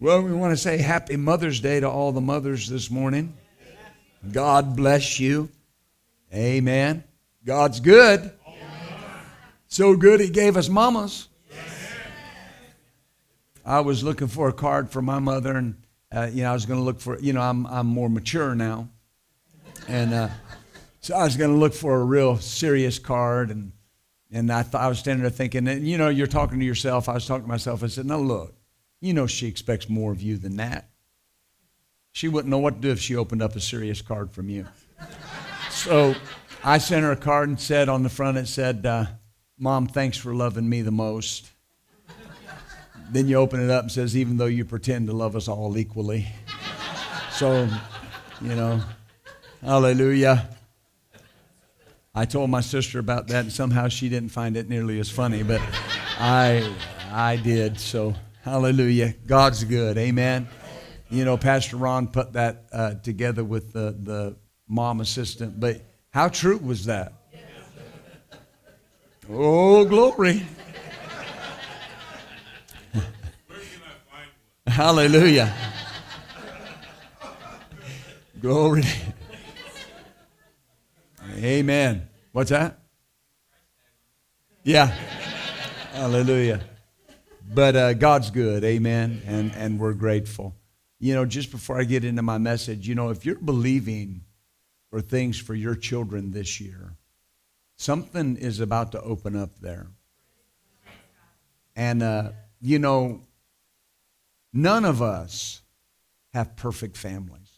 Well, we want to say happy Mother's Day to all the mothers this morning. God bless you. Amen. God's good. So good, He gave us mamas. I was looking for a card for my mother, and uh, you know, I was going to look for. You know, I'm I'm more mature now, and uh, so I was going to look for a real serious card, and and I I was standing there thinking, and you know, you're talking to yourself. I was talking to myself. I said, "Now look, you know, she expects more of you than that. She wouldn't know what to do if she opened up a serious card from you." so I sent her a card and said on the front, it said, uh, "Mom, thanks for loving me the most." then you open it up and says, even though you pretend to love us all equally. so, you know, hallelujah. I told my sister about that, and somehow she didn't find it nearly as funny, but I, I did. So, hallelujah. God's good. Amen. You know, Pastor Ron put that uh, together with the, the mom assistant, but how true was that? Oh, glory. Hallelujah. Glory. Amen. What's that? Yeah. Hallelujah. But uh, God's good. Amen. And, and we're grateful. You know, just before I get into my message, you know, if you're believing for things for your children this year, something is about to open up there. And, uh, you know, None of us have perfect families.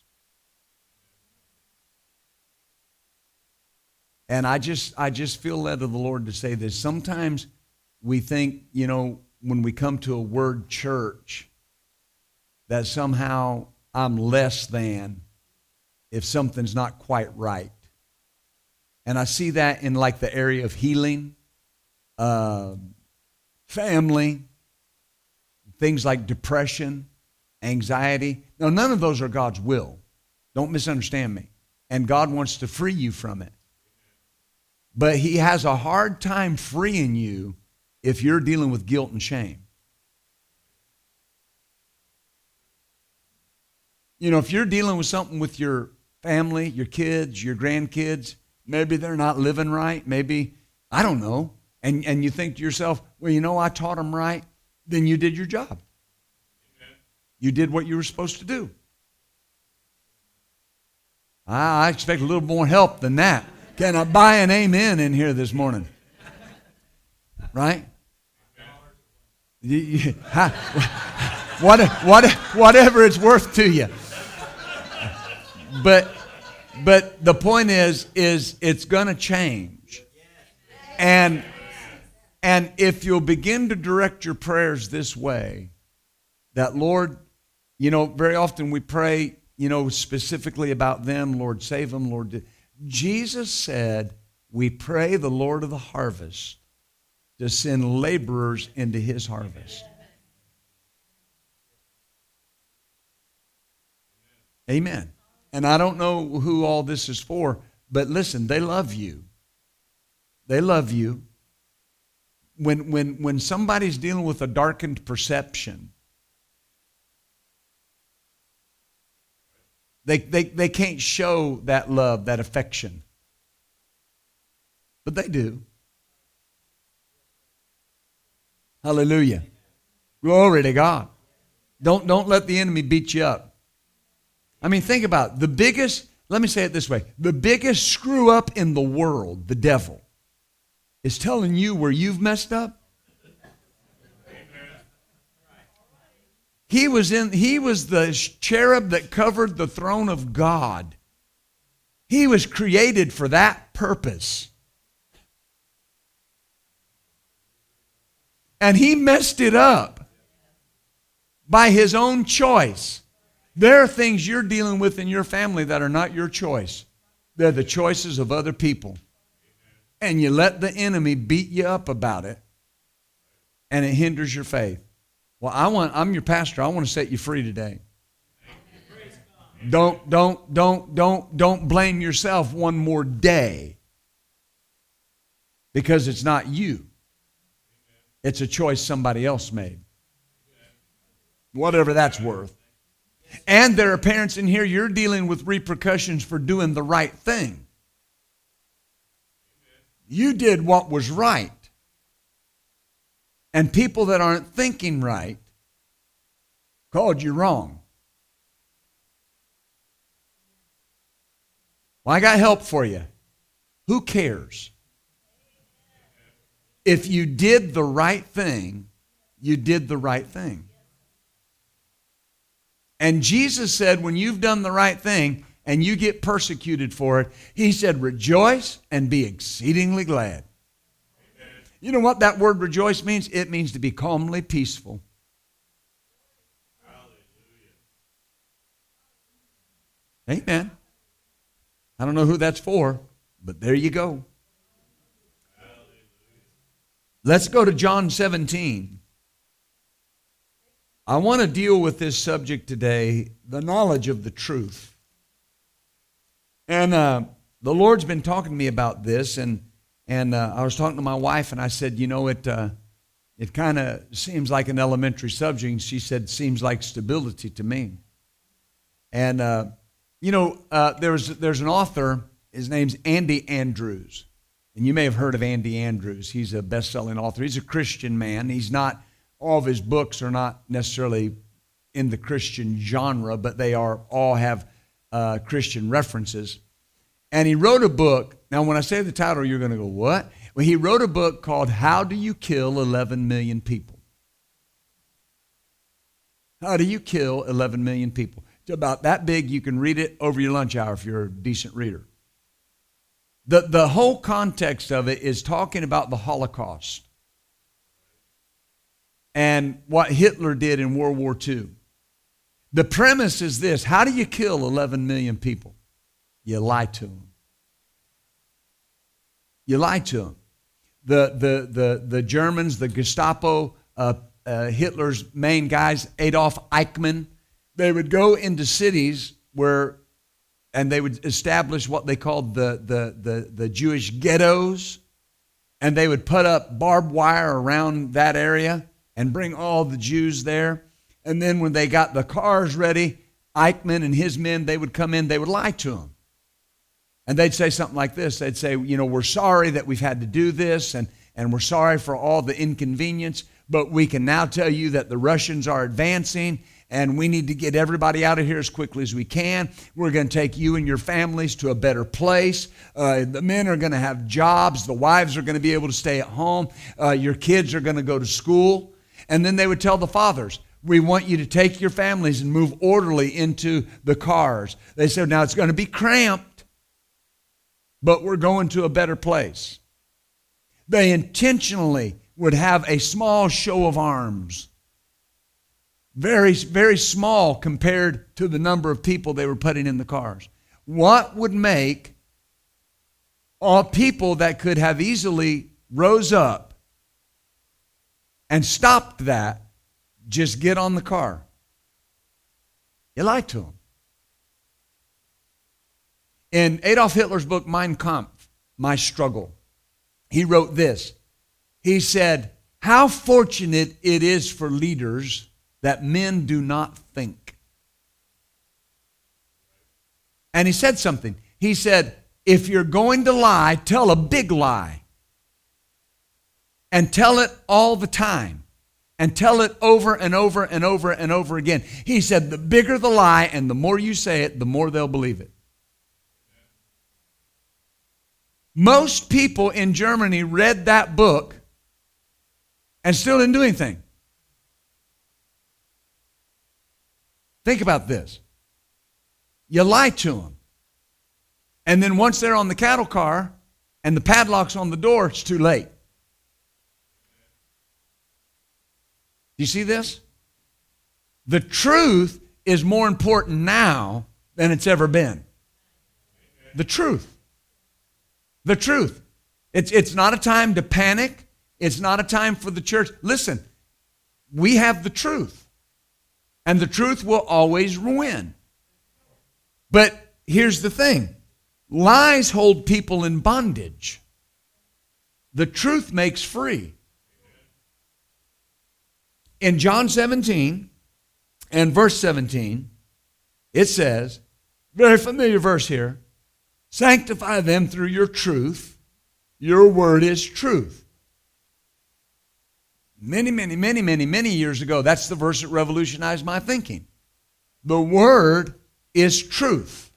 And I just I just feel led of the Lord to say this. Sometimes we think, you know, when we come to a word church, that somehow I'm less than if something's not quite right. And I see that in like the area of healing, uh, family, things like depression, anxiety. Now, none of those are God's will. Don't misunderstand me. And God wants to free you from it. But He has a hard time freeing you if you're dealing with guilt and shame. You know, if you're dealing with something with your family, your kids, your grandkids, maybe they're not living right, maybe, I don't know, and, and you think to yourself, well, you know, I taught them right then you did your job. Amen. You did what you were supposed to do. I, I expect a little more help than that. Can I buy an amen in here this morning? Right? what, what, whatever it's worth to you. But, but the point is, is it's going to change. And and if you'll begin to direct your prayers this way, that Lord, you know, very often we pray, you know, specifically about them, Lord, save them, Lord. Jesus said, we pray the Lord of the harvest to send laborers into his harvest. Amen. And I don't know who all this is for, but listen, they love you. They love you when, when, when somebody's dealing with a darkened perception, they, they, they can't show that love, that affection. But they do. Hallelujah. Glory to God. Don't, don't let the enemy beat you up. I mean, think about it. the biggest, let me say it this way the biggest screw up in the world, the devil, is telling you where you've messed up. He was in he was the cherub that covered the throne of God. He was created for that purpose. And he messed it up by his own choice. There are things you're dealing with in your family that are not your choice. They're the choices of other people and you let the enemy beat you up about it and it hinders your faith. Well, I want I'm your pastor. I want to set you free today. Don't don't don't don't don't blame yourself one more day. Because it's not you. It's a choice somebody else made. whatever that's worth. And there are parents in here, you're dealing with repercussions for doing the right thing. You did what was right. And people that aren't thinking right called you wrong. Well, I got help for you. Who cares? If you did the right thing, you did the right thing. And Jesus said, when you've done the right thing and you get persecuted for it, He said, rejoice and be exceedingly glad. Amen. You know what that word rejoice means? It means to be calmly peaceful. Hallelujah. Amen. I don't know who that's for, but there you go. Let's go to John 17. I want to deal with this subject today the knowledge of the truth. And uh, the Lord's been talking to me about this, and, and uh, I was talking to my wife, and I said, You know, it, uh, it kind of seems like an elementary subject. She said, Seems like stability to me. And, uh, you know, uh, there's, there's an author, his name's Andy Andrews. And you may have heard of Andy Andrews. He's a best selling author. He's a Christian man. He's not all of his books are not necessarily in the Christian genre, but they are all have uh, Christian references. And he wrote a book. Now, when I say the title, you're going to go, what? Well, he wrote a book called How Do You Kill 11 Million People? How do you kill 11 million people? It's about that big. You can read it over your lunch hour if you're a decent reader. The, the whole context of it is talking about the Holocaust and what Hitler did in World War II. The premise is this how do you kill 11 million people? You lie to them. You lie to them. The, the, the, the Germans, the Gestapo, uh, uh, Hitler's main guys, Adolf Eichmann, they would go into cities where, and they would establish what they called the, the, the, the Jewish ghettos, and they would put up barbed wire around that area and bring all the Jews there. And then when they got the cars ready, Eichmann and his men, they would come in, they would lie to them. And they'd say something like this. They'd say, you know, we're sorry that we've had to do this and, and we're sorry for all the inconvenience, but we can now tell you that the Russians are advancing and we need to get everybody out of here as quickly as we can. We're going to take you and your families to a better place. Uh, the men are going to have jobs, the wives are going to be able to stay at home, uh, your kids are going to go to school. And then they would tell the fathers, we want you to take your families and move orderly into the cars. They said, now it's going to be cramped, but we're going to a better place. They intentionally would have a small show of arms. Very, very small compared to the number of people they were putting in the cars. What would make all people that could have easily rose up and stopped that, just get on the car. You lied to them. In Adolf Hitler's book, Mein Kampf, My Struggle, he wrote this. He said, How fortunate it is for leaders that men do not think. And he said something. He said, If you're going to lie, tell a big lie and tell it all the time and tell it over and over and over and over again. He said, the bigger the lie and the more you say it, the more they'll believe it. Most people in Germany read that book and still didn't do anything. Think about this. You lie to them. And then once they're on the cattle car and the padlock's on the door, it's too late. Do you see this? The truth is more important now than it's ever been. The truth. The truth. It's, it's not a time to panic. It's not a time for the church. Listen, we have the truth, and the truth will always win. But here's the thing lies hold people in bondage, the truth makes free in John 17, And verse 17, it says, very familiar verse here sanctify them through your truth. Your word is truth. Many, many, many, many, many years ago, that's the verse that revolutionized my thinking. The word is truth.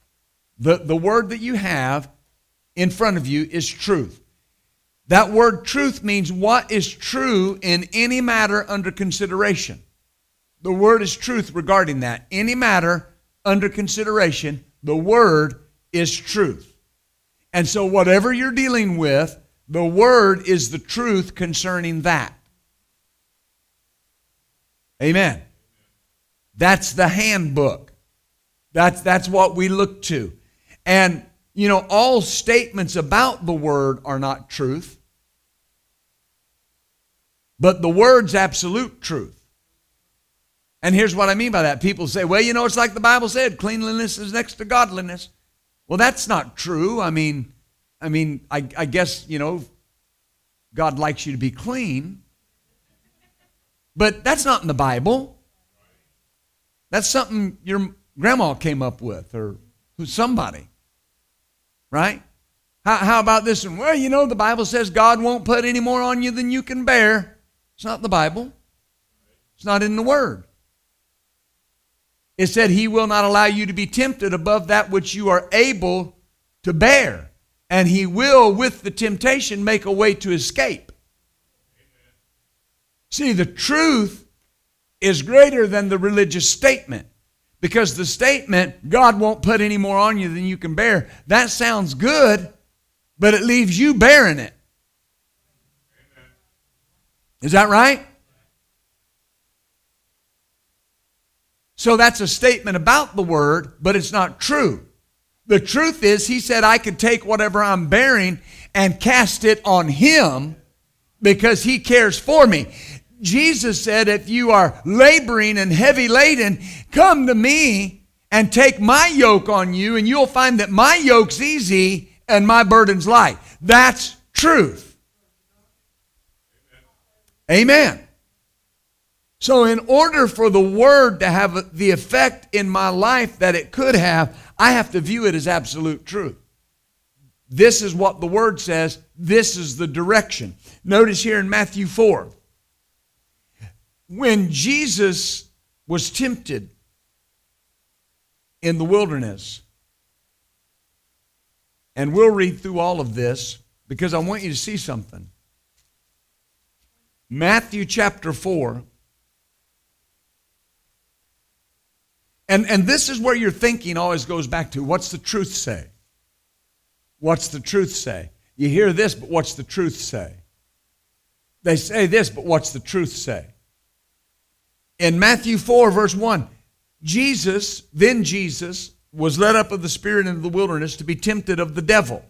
The, the word that you have in front of you is truth. That word truth means what is true in any matter under consideration. The word is truth regarding that. Any matter under consideration, the word is truth. And so, whatever you're dealing with, the word is the truth concerning that. Amen. That's the handbook. That's, that's what we look to. And, you know, all statements about the word are not truth, but the word's absolute truth. And here's what I mean by that. People say, well, you know, it's like the Bible said, cleanliness is next to godliness. Well, that's not true. I mean, I mean, I, I guess, you know, God likes you to be clean. But that's not in the Bible. That's something your grandma came up with or somebody. Right? How, how about this one? Well, you know, the Bible says God won't put any more on you than you can bear. It's not in the Bible, it's not in the Word. It said, He will not allow you to be tempted above that which you are able to bear. And He will, with the temptation, make a way to escape. See, the truth is greater than the religious statement. Because the statement, God won't put any more on you than you can bear, that sounds good, but it leaves you bearing it. Is that right? So that's a statement about the word, but it's not true. The truth is, he said, I could take whatever I'm bearing and cast it on him because he cares for me. Jesus said, If you are laboring and heavy laden, come to me and take my yoke on you, and you'll find that my yoke's easy and my burden's light. That's truth. Amen. So, in order for the word to have the effect in my life that it could have, I have to view it as absolute truth. This is what the word says, this is the direction. Notice here in Matthew 4 when Jesus was tempted in the wilderness, and we'll read through all of this because I want you to see something. Matthew chapter 4 And, and this is where your thinking always goes back to what's the truth say? What's the truth say? You hear this, but what's the truth say? They say this, but what's the truth say? In Matthew 4, verse 1, Jesus, then Jesus, was led up of the Spirit into the wilderness to be tempted of the devil.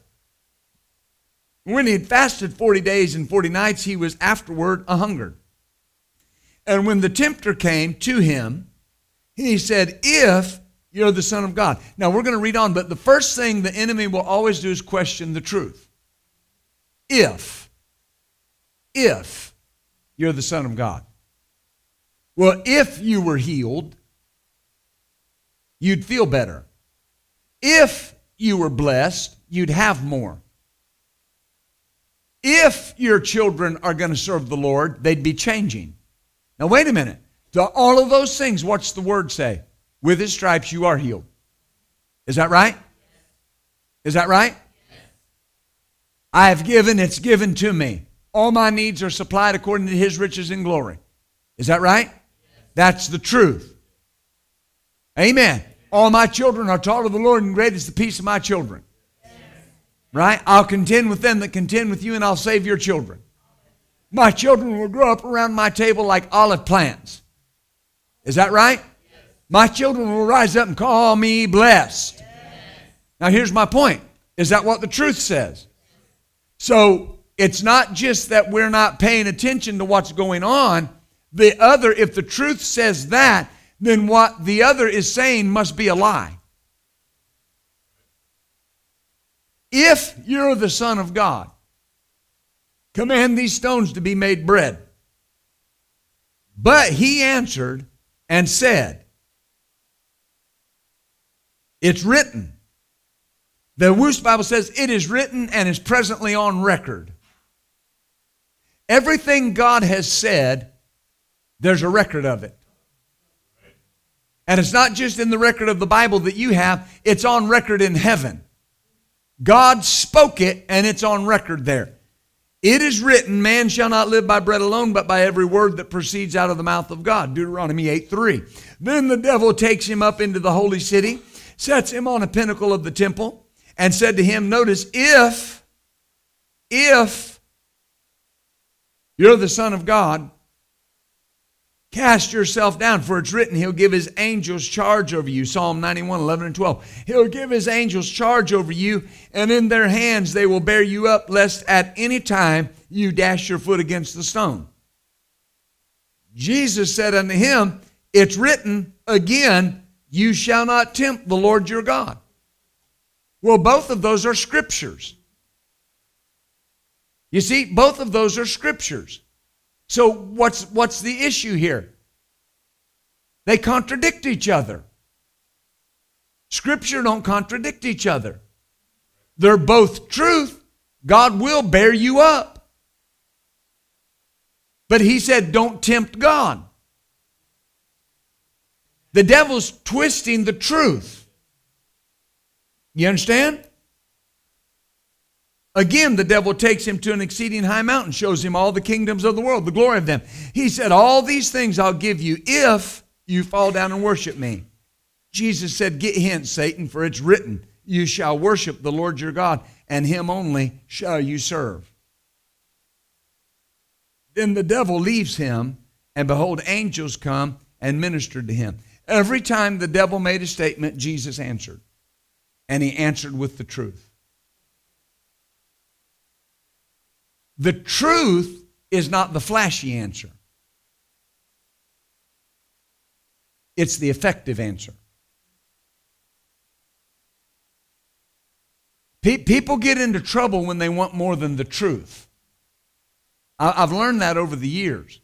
When he had fasted 40 days and 40 nights, he was afterward a hungered. And when the tempter came to him, he said, If you're the Son of God. Now we're going to read on, but the first thing the enemy will always do is question the truth. If, if you're the Son of God. Well, if you were healed, you'd feel better. If you were blessed, you'd have more. If your children are going to serve the Lord, they'd be changing. Now, wait a minute. To all of those things, what's the word say? With his stripes you are healed. Is that right? Is that right? I have given, it's given to me. All my needs are supplied according to his riches and glory. Is that right? That's the truth. Amen. All my children are taught of the Lord, and great is the peace of my children. Right? I'll contend with them that contend with you, and I'll save your children. My children will grow up around my table like olive plants. Is that right? My children will rise up and call me blessed. Now, here's my point. Is that what the truth says? So, it's not just that we're not paying attention to what's going on. The other, if the truth says that, then what the other is saying must be a lie. If you're the Son of God, command these stones to be made bread. But he answered, and said, It's written. The Wuest Bible says it is written and is presently on record. Everything God has said, there's a record of it. And it's not just in the record of the Bible that you have, it's on record in heaven. God spoke it and it's on record there. It is written, man shall not live by bread alone, but by every word that proceeds out of the mouth of God. Deuteronomy 8 3. Then the devil takes him up into the holy city, sets him on a pinnacle of the temple, and said to him, Notice, if, if you're the Son of God, Cast yourself down, for it's written, He'll give His angels charge over you. Psalm 91, 11 and 12. He'll give His angels charge over you, and in their hands they will bear you up, lest at any time you dash your foot against the stone. Jesus said unto him, It's written again, You shall not tempt the Lord your God. Well, both of those are scriptures. You see, both of those are scriptures. So what's what's the issue here? They contradict each other. Scripture don't contradict each other. They're both truth. God will bear you up. But he said, don't tempt God. The devil's twisting the truth. You understand? Again, the devil takes him to an exceeding high mountain, shows him all the kingdoms of the world, the glory of them. He said, All these things I'll give you if you fall down and worship me. Jesus said, Get hence, Satan, for it's written, You shall worship the Lord your God, and him only shall you serve. Then the devil leaves him, and behold, angels come and ministered to him. Every time the devil made a statement, Jesus answered. And he answered with the truth. The truth is not the flashy answer, it's the effective answer. People get into trouble when they want more than the truth. I've learned that over the years.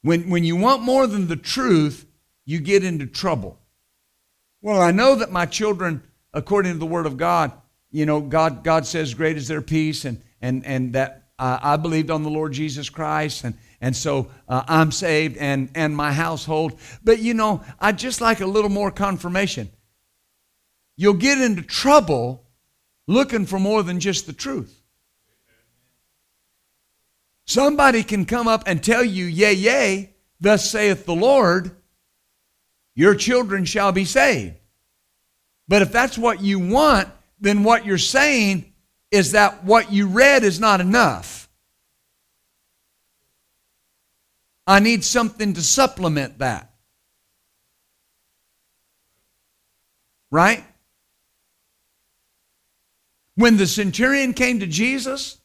When, when you want more than the truth, you get into trouble. Well, I know that my children, according to the Word of God, you know, God, God says, Great is their peace, and and, and that uh, I believed on the Lord Jesus Christ, and, and so uh, I'm saved and, and my household. But you know, I just like a little more confirmation. You'll get into trouble looking for more than just the truth. Somebody can come up and tell you, Yea, yea, thus saith the Lord, your children shall be saved. But if that's what you want, then what you're saying is that what you read is not enough. I need something to supplement that. Right? When the centurion came to Jesus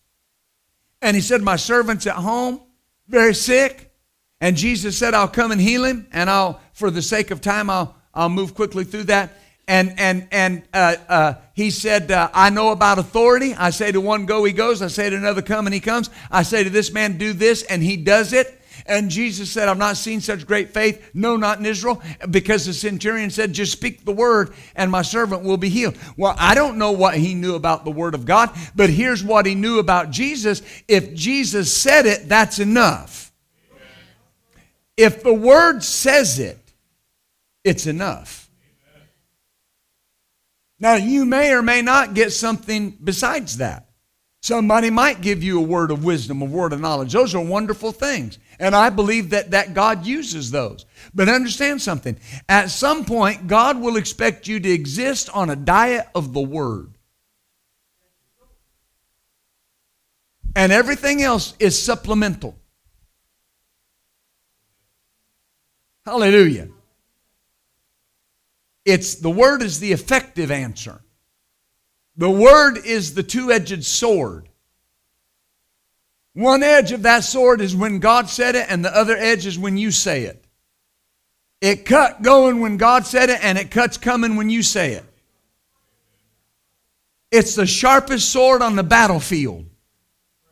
and he said, My servant's at home, very sick, and Jesus said, I'll come and heal him, and I'll, for the sake of time, I'll, I'll move quickly through that and and and uh, uh, he said, uh, "I know about authority." I say to one, "Go," he goes. I say to another, "Come," and he comes. I say to this man, "Do this," and he does it. And Jesus said, I've not seen such great faith, no, not in Israel, because the centurion said, Just speak the word, and my servant will be healed. Well, I don't know what he knew about the word of God, but here's what he knew about Jesus. If Jesus said it, that's enough. If the word says it, it's enough. Now, you may or may not get something besides that. Somebody might give you a word of wisdom, a word of knowledge. Those are wonderful things. And I believe that, that God uses those. But understand something. At some point, God will expect you to exist on a diet of the Word. And everything else is supplemental. Hallelujah. It's the word is the effective answer. The word is the two-edged sword. One edge of that sword is when God said it, and the other edge is when you say it. It cut going when God said it, and it cuts coming when you say it. It's the sharpest sword on the battlefield.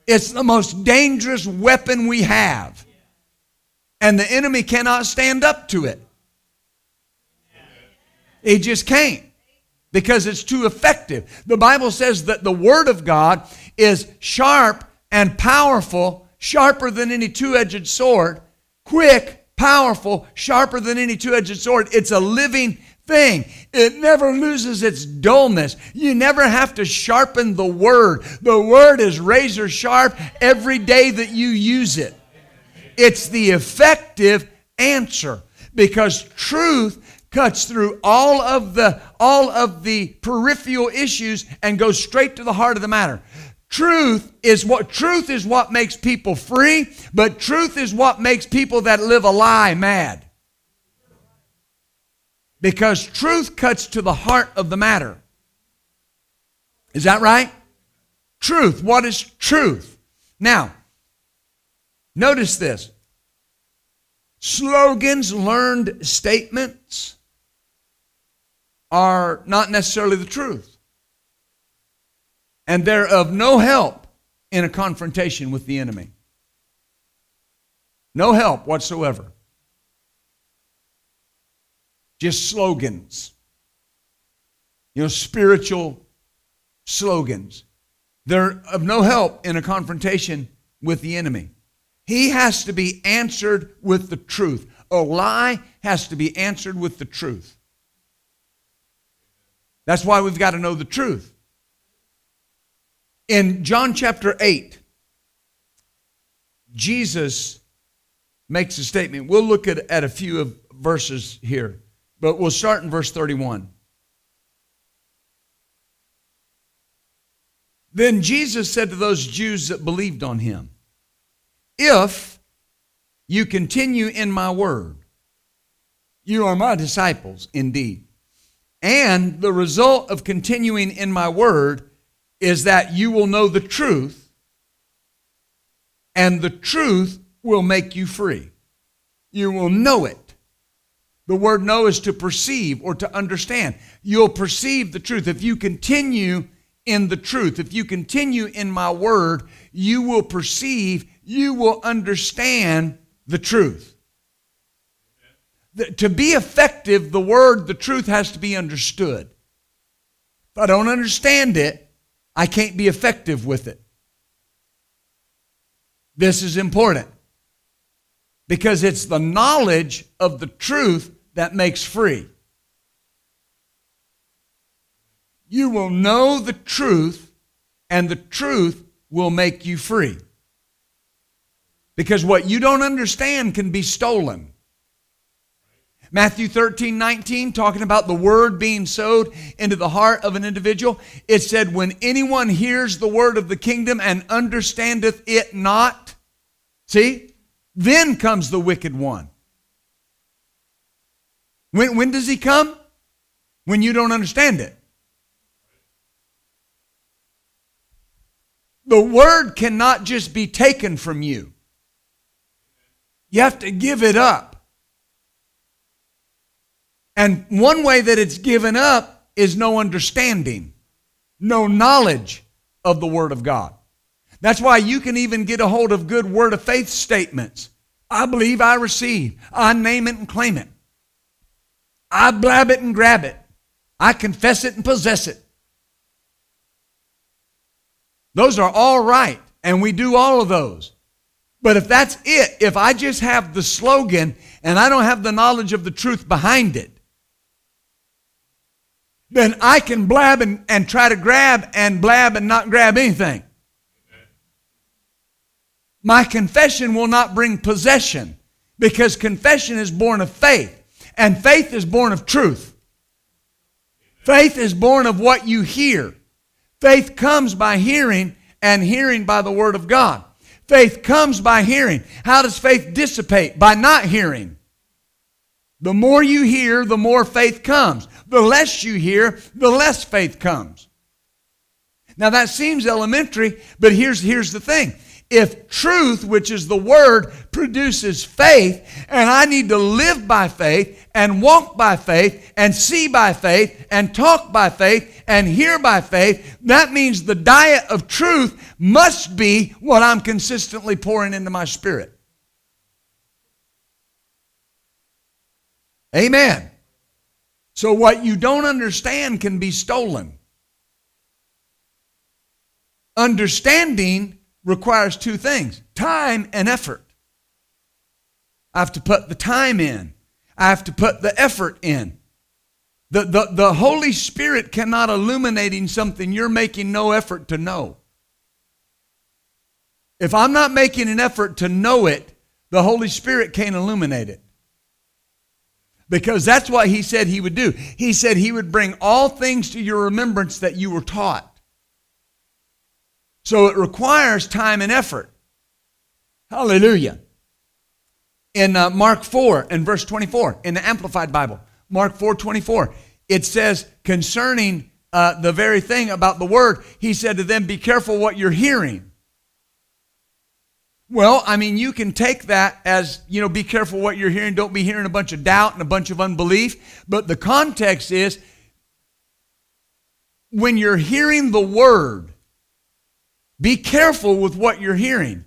It's the most dangerous weapon we have. And the enemy cannot stand up to it. He just can't. because it's too effective. The Bible says that the Word of God is sharp and powerful, sharper than any two edged sword, quick, powerful, sharper than any two edged sword. It's a living thing. It never loses its dullness. You never have to sharpen the Word. The Word is razor sharp every day that you use it. It's the effective answer because truth cuts through all of the all of the peripheral issues and goes straight to the heart of the matter. Truth is what truth is what makes people free, but truth is what makes people that live a lie mad. Because truth cuts to the heart of the matter. Is that right? Truth. What is truth? Now, notice this. Slogans, learned statements, are not necessarily the truth. And they're of no help in a confrontation with the enemy. No help whatsoever. Just slogans. You know, spiritual slogans. They're of no help in a confrontation with the enemy. He has to be answered with the truth. A lie has to be answered with the truth. That's why we've got to know the truth. In John chapter 8, Jesus makes a statement. We'll look at, at a few of verses here, but we'll start in verse 31. Then Jesus said to those Jews that believed on him, If you continue in my word, you are my disciples indeed. And the result of continuing in my word is that you will know the truth, and the truth will make you free. You will know it. The word know is to perceive or to understand. You'll perceive the truth. If you continue in the truth, if you continue in my word, you will perceive, you will understand the truth to be effective, the word, the truth has to be understood. If I don't understand it, I can't be effective with it. This is important because it's the knowledge of the truth that makes free. You will know the truth, and the truth will make you free. Because what you don't understand can be stolen. Matthew 13, 19, talking about the word being sowed into the heart of an individual. It said, When anyone hears the word of the kingdom and understandeth it not, see, then comes the wicked one. When, when does he come? When you don't understand it. The word cannot just be taken from you, you have to give it up. And one way that it's given up is no understanding, no knowledge of the Word of God. That's why you can even get a hold of good word of faith statements. I believe I receive. I name it and claim it. I blab it and grab it. I confess it and possess it. Those are all right, and we do all of those. But if that's it, if I just have the slogan and I don't have the knowledge of the truth behind it, then I can blab and, and try to grab and blab and not grab anything. My confession will not bring possession because confession is born of faith, and faith is born of truth. Faith is born of what you hear. Faith comes by hearing, and hearing by the Word of God. Faith comes by hearing. How does faith dissipate? By not hearing. The more you hear, the more faith comes. The less you hear, the less faith comes. Now that seems elementary, but here's, here's the thing. If truth, which is the word, produces faith, and I need to live by faith, and walk by faith, and see by faith, and talk by faith, and hear by faith, that means the diet of truth must be what I'm consistently pouring into my spirit. Amen. So what you don't understand can be stolen. Understanding requires two things time and effort. I have to put the time in, I have to put the effort in. The, the, the Holy Spirit cannot illuminating something you're making no effort to know. If I'm not making an effort to know it, the Holy Spirit can't illuminate it. Because that's what he said he would do. He said he would bring all things to your remembrance that you were taught. So it requires time and effort. Hallelujah. In uh, Mark 4 and verse 24, in the Amplified Bible, Mark 4 24, it says concerning uh, the very thing about the word, he said to them, Be careful what you're hearing. Well, I mean, you can take that as, you know, be careful what you're hearing. Don't be hearing a bunch of doubt and a bunch of unbelief. But the context is when you're hearing the word, be careful with what you're hearing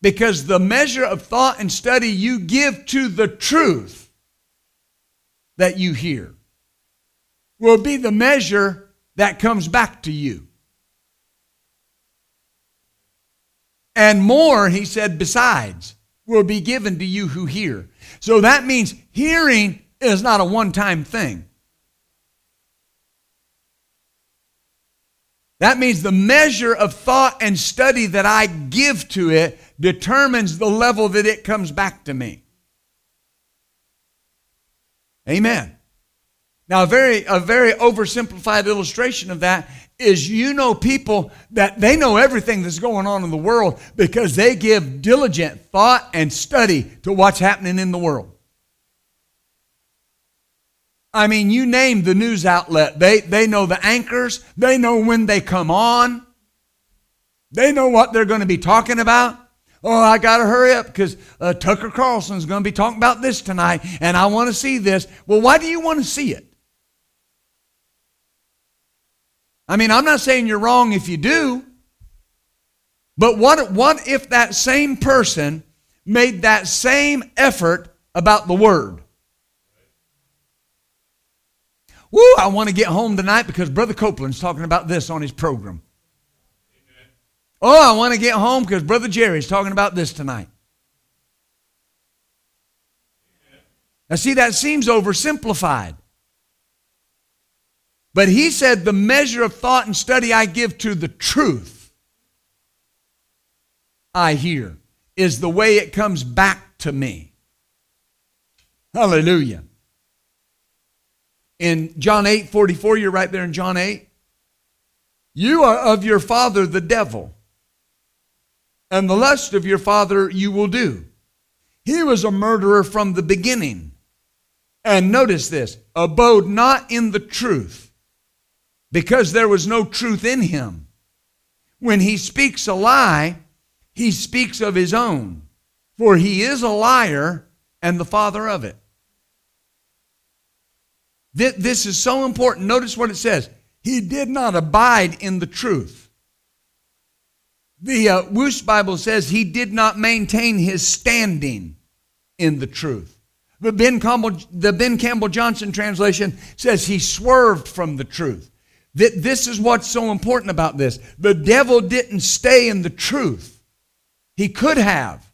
because the measure of thought and study you give to the truth that you hear will be the measure that comes back to you. And more, he said, besides, will be given to you who hear. So that means hearing is not a one time thing. That means the measure of thought and study that I give to it determines the level that it comes back to me. Amen. Now, a very, a very oversimplified illustration of that is you know people that they know everything that's going on in the world because they give diligent thought and study to what's happening in the world. I mean, you name the news outlet. They, they know the anchors, they know when they come on, they know what they're going to be talking about. Oh, I got to hurry up because uh, Tucker Carlson's going to be talking about this tonight, and I want to see this. Well, why do you want to see it? I mean, I'm not saying you're wrong if you do. But what, what if that same person made that same effort about the Word? Woo, I want to get home tonight because Brother Copeland's talking about this on his program. Amen. Oh, I want to get home because Brother Jerry's talking about this tonight. Amen. Now, see, that seems oversimplified. But he said, The measure of thought and study I give to the truth I hear is the way it comes back to me. Hallelujah. In John 8 44, you're right there in John 8. You are of your father, the devil, and the lust of your father you will do. He was a murderer from the beginning. And notice this abode not in the truth because there was no truth in him. When he speaks a lie, he speaks of his own, for he is a liar and the father of it. This is so important. Notice what it says. He did not abide in the truth. The uh, Bible says he did not maintain his standing in the truth. The Ben Campbell, the ben Campbell Johnson translation says he swerved from the truth. That this is what's so important about this. The devil didn't stay in the truth. He could have.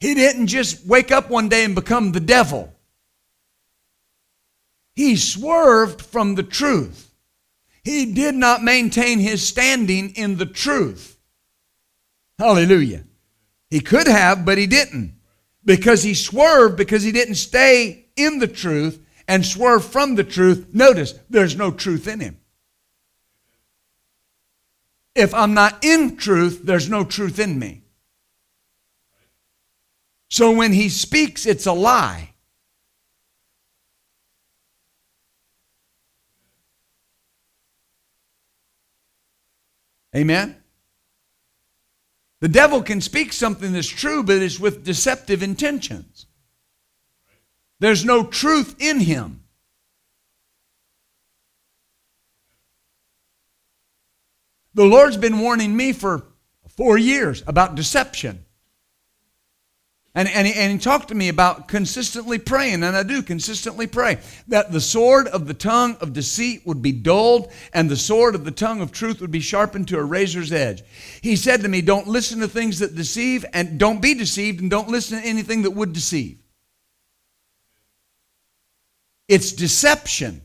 He didn't just wake up one day and become the devil. He swerved from the truth. He did not maintain his standing in the truth. Hallelujah. He could have, but he didn't. Because he swerved, because he didn't stay in the truth, and swerve from the truth, notice there's no truth in him. If I'm not in truth, there's no truth in me. So when he speaks, it's a lie. Amen? The devil can speak something that's true, but it's with deceptive intentions. There's no truth in him. The Lord's been warning me for four years about deception. And, and, and he talked to me about consistently praying, and I do consistently pray that the sword of the tongue of deceit would be dulled, and the sword of the tongue of truth would be sharpened to a razor's edge. He said to me, Don't listen to things that deceive, and don't be deceived, and don't listen to anything that would deceive. It's deception.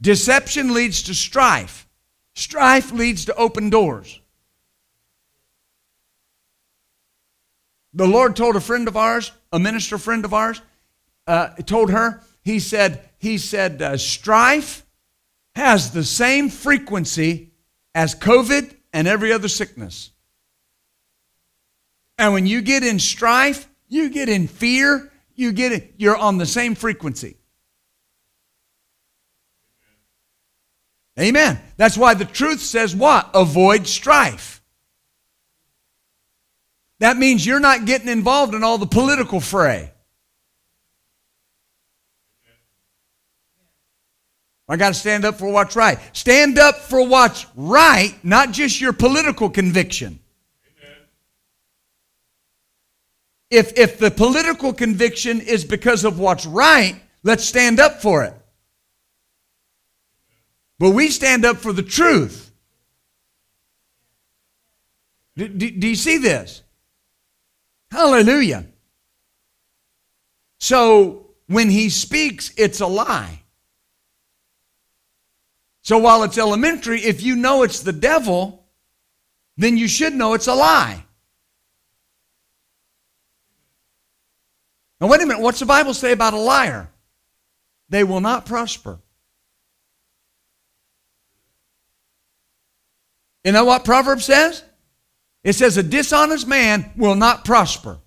Deception leads to strife, strife leads to open doors. The Lord told a friend of ours, a minister friend of ours, uh, told her, he said, he said, uh, strife has the same frequency as COVID and every other sickness. And when you get in strife, you get in fear, you get it, you're on the same frequency. Amen. That's why the truth says what? Avoid strife. That means you're not getting involved in all the political fray. I got to stand up for what's right. Stand up for what's right, not just your political conviction. If, if the political conviction is because of what's right, let's stand up for it. But we stand up for the truth. Do, do, do you see this? Hallelujah. So when he speaks, it's a lie. So while it's elementary, if you know it's the devil, then you should know it's a lie. Now, wait a minute. What's the Bible say about a liar? They will not prosper. You know what Proverbs says? It says, A dishonest man will not prosper.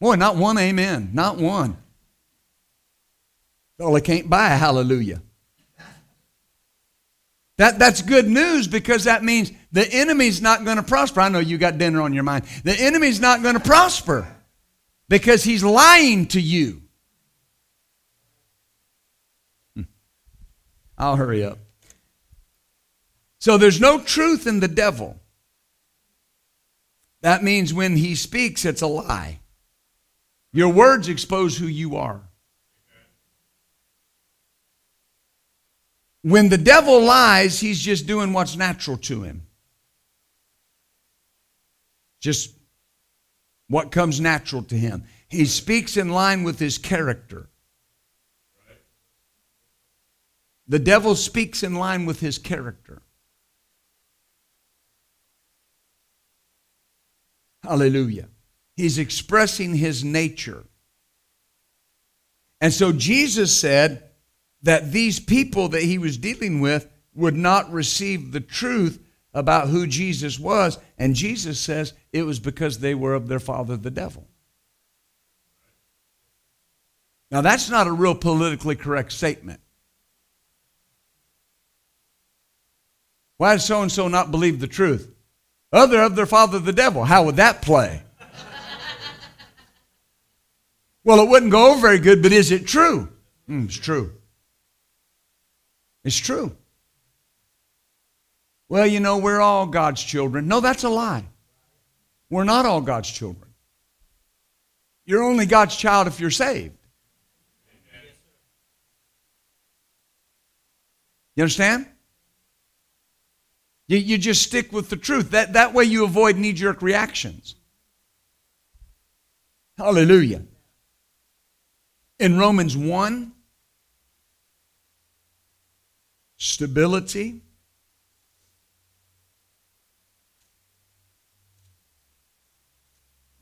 Boy, not one amen. Not one. Well, they can't buy a hallelujah. That, that's good news because that means the enemy's not going to prosper. I know you got dinner on your mind. The enemy's not going to prosper because he's lying to you. Hmm. I'll hurry up. So there's no truth in the devil. That means when he speaks, it's a lie. Your words expose who you are. When the devil lies, he's just doing what's natural to him. Just what comes natural to him. He speaks in line with his character. The devil speaks in line with his character. Hallelujah. He's expressing his nature. And so Jesus said that these people that he was dealing with would not receive the truth about who Jesus was. And Jesus says it was because they were of their father, the devil. Now, that's not a real politically correct statement. Why does so and so not believe the truth? Other of their father, the devil. How would that play? well, it wouldn't go over very good, but is it true? Mm, it's true. It's true. Well, you know, we're all God's children. No, that's a lie. We're not all God's children. You're only God's child if you're saved. You understand? You, you just stick with the truth. That, that way you avoid knee jerk reactions. Hallelujah. In Romans 1, stability.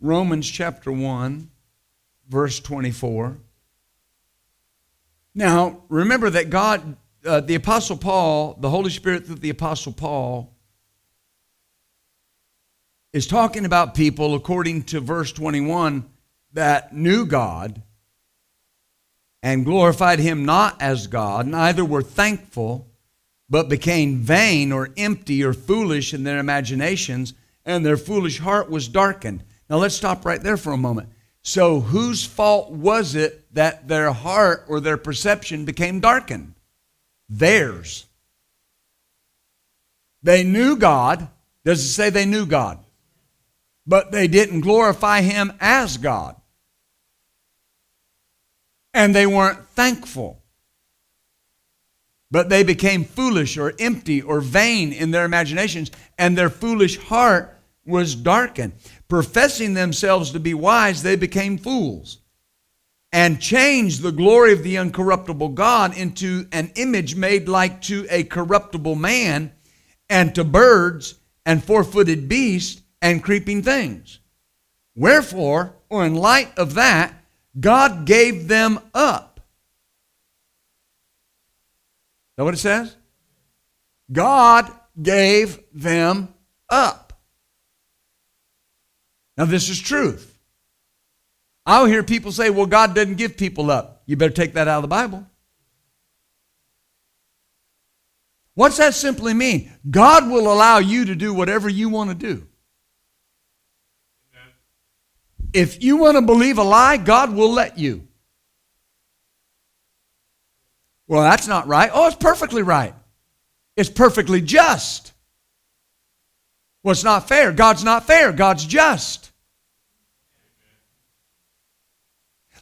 Romans chapter 1, verse 24. Now, remember that God uh, the Apostle Paul, the Holy Spirit through the Apostle Paul, is talking about people, according to verse 21, that knew God and glorified him not as God, neither were thankful, but became vain or empty or foolish in their imaginations, and their foolish heart was darkened. Now let's stop right there for a moment. So, whose fault was it that their heart or their perception became darkened? theirs. They knew God. Does it say they knew God? But they didn't glorify Him as God. And they weren't thankful. But they became foolish or empty or vain in their imaginations, and their foolish heart was darkened. Professing themselves to be wise, they became fools and changed the glory of the uncorruptible God into an image made like to a corruptible man and to birds and four footed beasts and creeping things. Wherefore, or in light of that, God gave them up. Is that what it says? God gave them up. Now, this is truth. I'll hear people say, well, God doesn't give people up. You better take that out of the Bible. What's that simply mean? God will allow you to do whatever you want to do. If you want to believe a lie, God will let you. Well, that's not right. Oh, it's perfectly right. It's perfectly just. Well, it's not fair. God's not fair. God's just.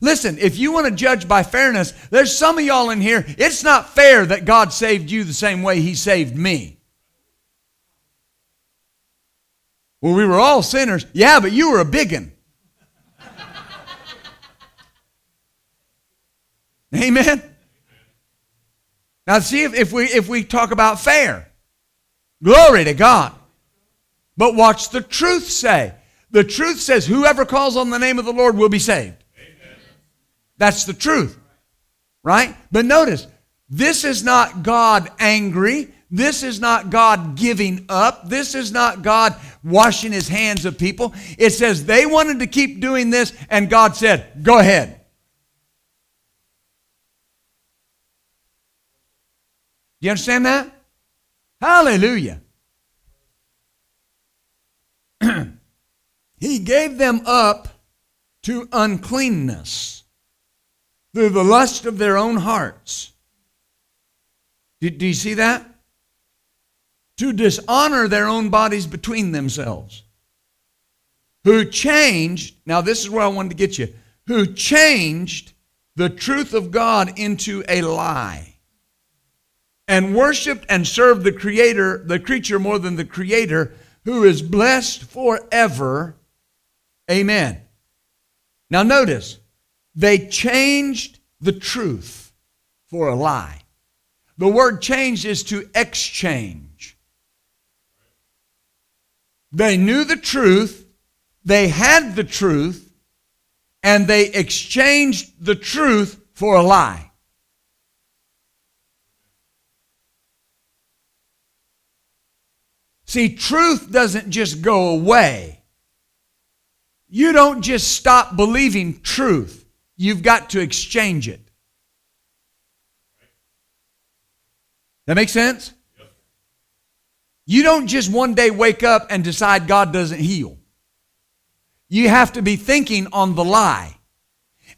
Listen, if you want to judge by fairness, there's some of y'all in here, it's not fair that God saved you the same way He saved me. Well, we were all sinners. Yeah, but you were a biggin. Amen. Now, see if, if we if we talk about fair. Glory to God. But watch the truth say. The truth says, whoever calls on the name of the Lord will be saved. That's the truth. Right? But notice, this is not God angry. This is not God giving up. This is not God washing his hands of people. It says they wanted to keep doing this, and God said, Go ahead. You understand that? Hallelujah. he gave them up to uncleanness through the lust of their own hearts. Do, do you see that? To dishonor their own bodies between themselves. Who changed, now this is where I wanted to get you, who changed the truth of God into a lie and worshiped and served the creator, the creature more than the creator, who is blessed forever. Amen. Now notice, they changed the truth for a lie. The word change is to exchange. They knew the truth, they had the truth, and they exchanged the truth for a lie. See, truth doesn't just go away. You don't just stop believing truth you've got to exchange it. That makes sense? You don't just one day wake up and decide God doesn't heal. You have to be thinking on the lie.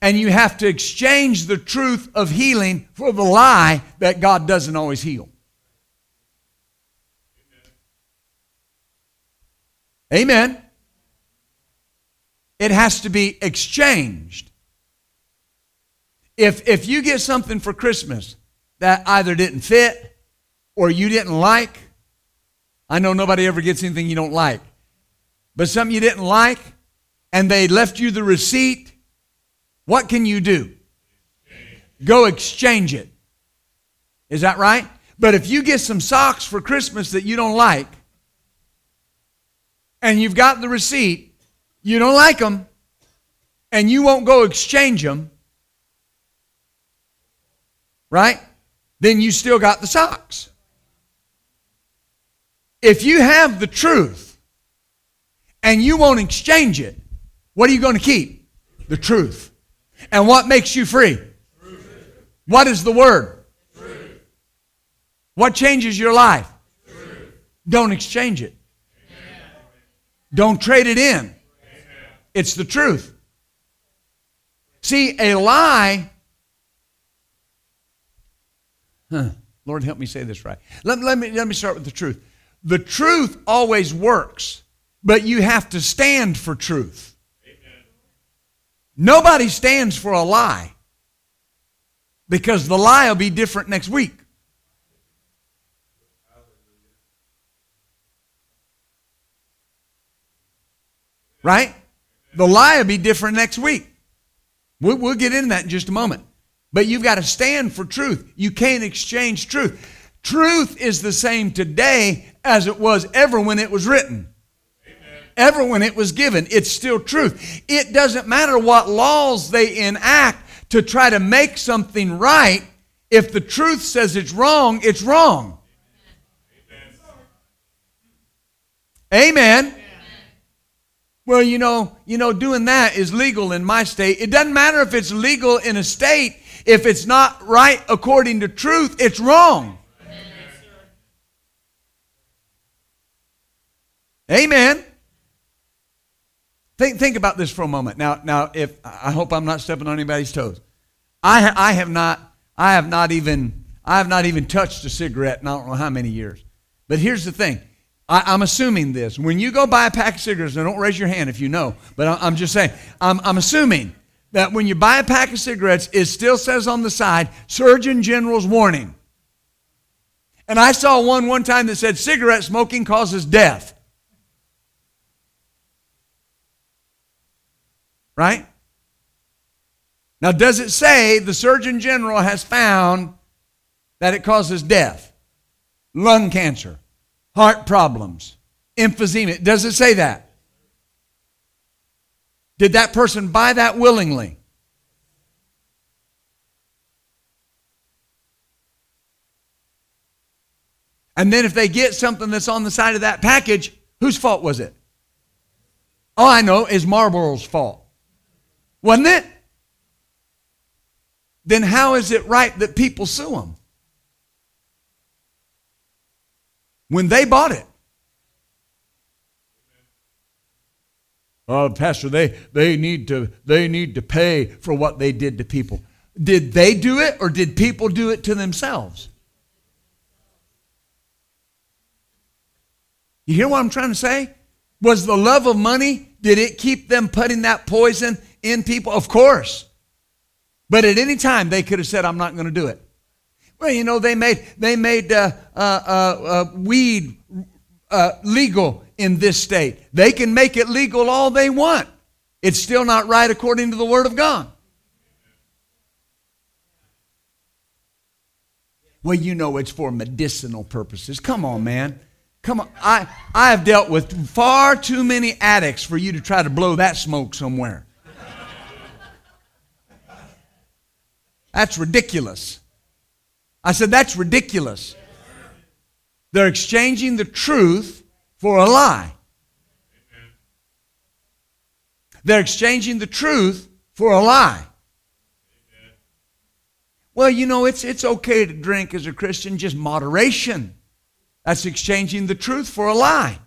And you have to exchange the truth of healing for the lie that God doesn't always heal. Amen. It has to be exchanged. If, if you get something for Christmas that either didn't fit or you didn't like, I know nobody ever gets anything you don't like, but something you didn't like and they left you the receipt, what can you do? Go exchange it. Is that right? But if you get some socks for Christmas that you don't like, and you've got the receipt, you don't like them, and you won't go exchange them, right? Then you still got the socks. If you have the truth and you won't exchange it, what are you going to keep? The truth. And what makes you free? Truth. What is the word? Truth. What changes your life? Truth. Don't exchange it. Amen. Don't trade it in. Amen. It's the truth. See, a lie Huh. Lord, help me say this right. Let, let, me, let me start with the truth. The truth always works, but you have to stand for truth. Nobody stands for a lie because the lie will be different next week. Right? The lie will be different next week. We'll, we'll get into that in just a moment. But you've got to stand for truth. You can't exchange truth. Truth is the same today as it was ever when it was written. Ever when it was given. It's still truth. It doesn't matter what laws they enact to try to make something right. If the truth says it's wrong, it's wrong. Amen. Amen. Well, you know, you know, doing that is legal in my state. It doesn't matter if it's legal in a state. If it's not right according to truth, it's wrong. Amen. Think, think about this for a moment. Now, now, if I hope I'm not stepping on anybody's toes. I, I have not, I have not even, I have not even touched a cigarette in I don't know how many years. But here's the thing. I, am assuming this. When you go buy a pack of cigarettes, and don't raise your hand if you know, but I, I'm just saying, I'm, I'm assuming that when you buy a pack of cigarettes, it still says on the side, Surgeon General's warning. And I saw one one time that said, cigarette smoking causes death. Right? Now, does it say the Surgeon General has found that it causes death, lung cancer, heart problems, emphysema? Does it say that? Did that person buy that willingly? And then if they get something that's on the side of that package, whose fault was it? All I know, is Marlboro's fault. Wasn't it? Then how is it right that people sue them? When they bought it. Oh, Pastor, they, they, need to, they need to pay for what they did to people. Did they do it or did people do it to themselves? You hear what I'm trying to say? Was the love of money, did it keep them putting that poison in people? Of course. But at any time, they could have said, I'm not going to do it. Well, you know, they made, they made uh, uh, uh, uh weed uh, legal in this state. They can make it legal all they want. It's still not right according to the Word of God. Well, you know it's for medicinal purposes. Come on, man. Come on. I, I have dealt with far too many addicts for you to try to blow that smoke somewhere. That's ridiculous. I said, That's ridiculous. They're exchanging the truth for a lie. They're exchanging the truth for a lie. Well, you know, it's, it's okay to drink as a Christian, just moderation. That's exchanging the truth for a lie.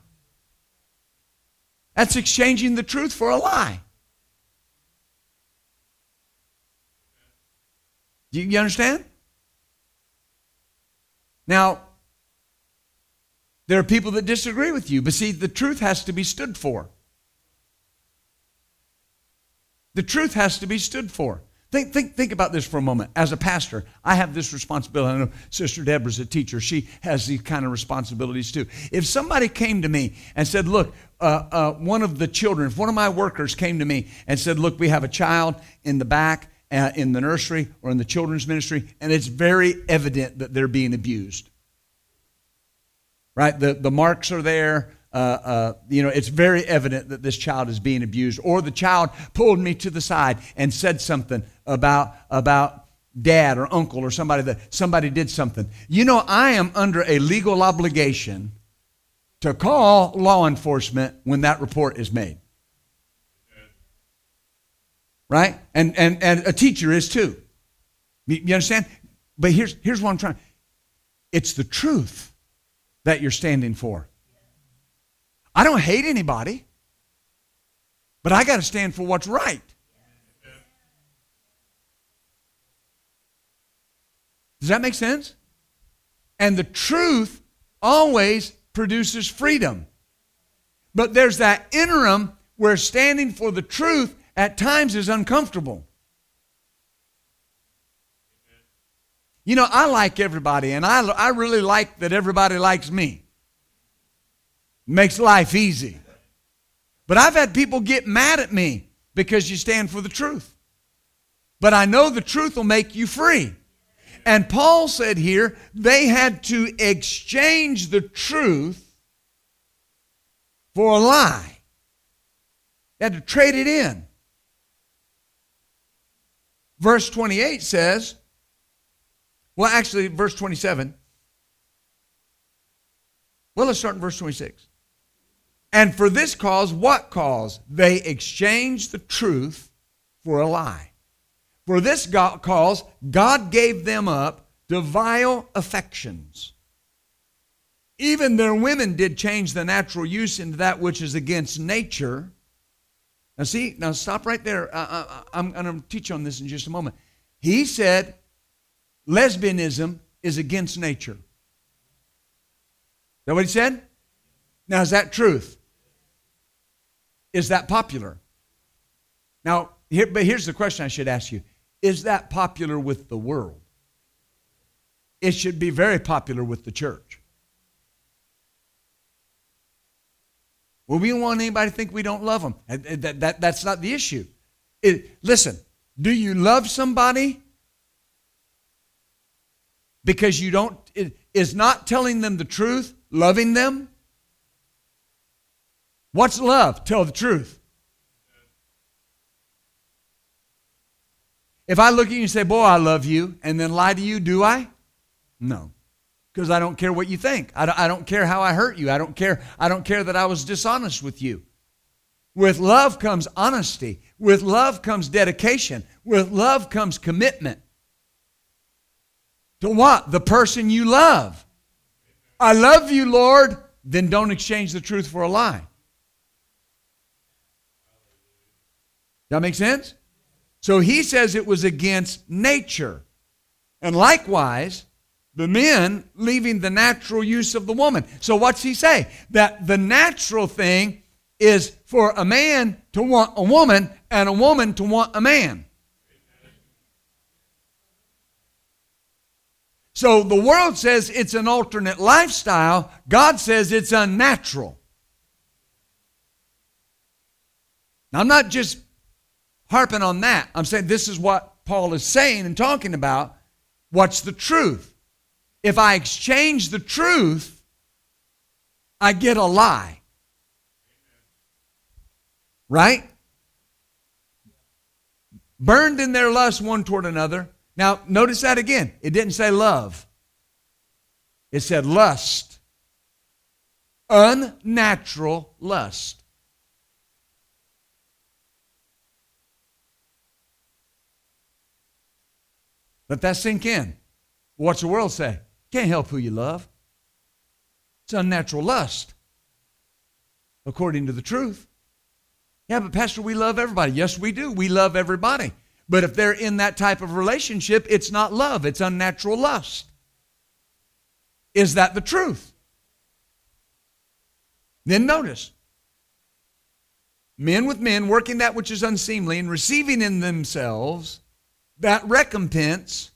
That's exchanging the truth for a lie. You, you understand? Now, there are people that disagree with you, but see, the truth has to be stood for. The truth has to be stood for. Think, think, think about this for a moment. As a pastor, I have this responsibility. I know Sister Deborah's a teacher. She has these kind of responsibilities too. If somebody came to me and said, Look, uh, uh, one of the children, if one of my workers came to me and said, Look, we have a child in the back uh, in the nursery or in the children's ministry, and it's very evident that they're being abused. Right? The, the marks are there. Uh, uh, you know, it's very evident that this child is being abused. Or the child pulled me to the side and said something about, about dad or uncle or somebody that somebody did something. You know, I am under a legal obligation to call law enforcement when that report is made right? And, and, and a teacher is too. You, understand? But here's, here's what I'm trying. It's the truth that you're standing for. I don't hate anybody, but I got to stand for what's right. Does that make sense? And the truth always produces freedom. But there's that interim where standing for the truth at times is uncomfortable. You know, I like everybody, and I, I really like that everybody likes me. Makes life easy. But I've had people get mad at me because you stand for the truth. But I know the truth will make you free. And Paul said here they had to exchange the truth for a lie. They had to trade it in. Verse 28 says, well, actually, verse 27. Well, let's start in verse 26. And for this cause, what cause? They exchanged the truth for a lie. For this cause, God gave them up to vile affections. Even their women did change the natural use into that which is against nature. Now, see, now stop right there. I, am going to teach on this in just a moment. He said, lesbianism is against nature. Is that what he said? Now, is that truth? Is that popular? Now, here, but here's the question I should ask you Is that popular with the world? It should be very popular with the church. Well, we don't want anybody to think we don't love them. That, that, that's not the issue. It, listen, do you love somebody because you don't, is not telling them the truth, loving them? What's love? Tell the truth. If I look at you and say, Boy, I love you, and then lie to you, do I? No. Because I don't care what you think. I don't, I don't care how I hurt you. I don't care. I don't care that I was dishonest with you. With love comes honesty. With love comes dedication. With love comes commitment. To what? The person you love. I love you, Lord. Then don't exchange the truth for a lie. That make sense? So he says it was against nature. And likewise, the men leaving the natural use of the woman. So what's he say? That the natural thing is for a man to want a woman and a woman to want a man. So the world says it's an alternate lifestyle. God says it's unnatural. Now, I'm not just harping on that. I'm saying this is what Paul is saying and talking about. What's the truth? If I exchange the truth, I get a lie. Right? Burned in their lust one toward another now, notice that again. It didn't say love, it said lust. Unnatural lust. Let that sink in. What's the world say? Can't help who you love. It's unnatural lust, according to the truth. Yeah, but Pastor, we love everybody. Yes, we do. We love everybody. But if they're in that type of relationship, it's not love, it's unnatural lust. Is that the truth? Then notice men with men working that which is unseemly and receiving in themselves that recompense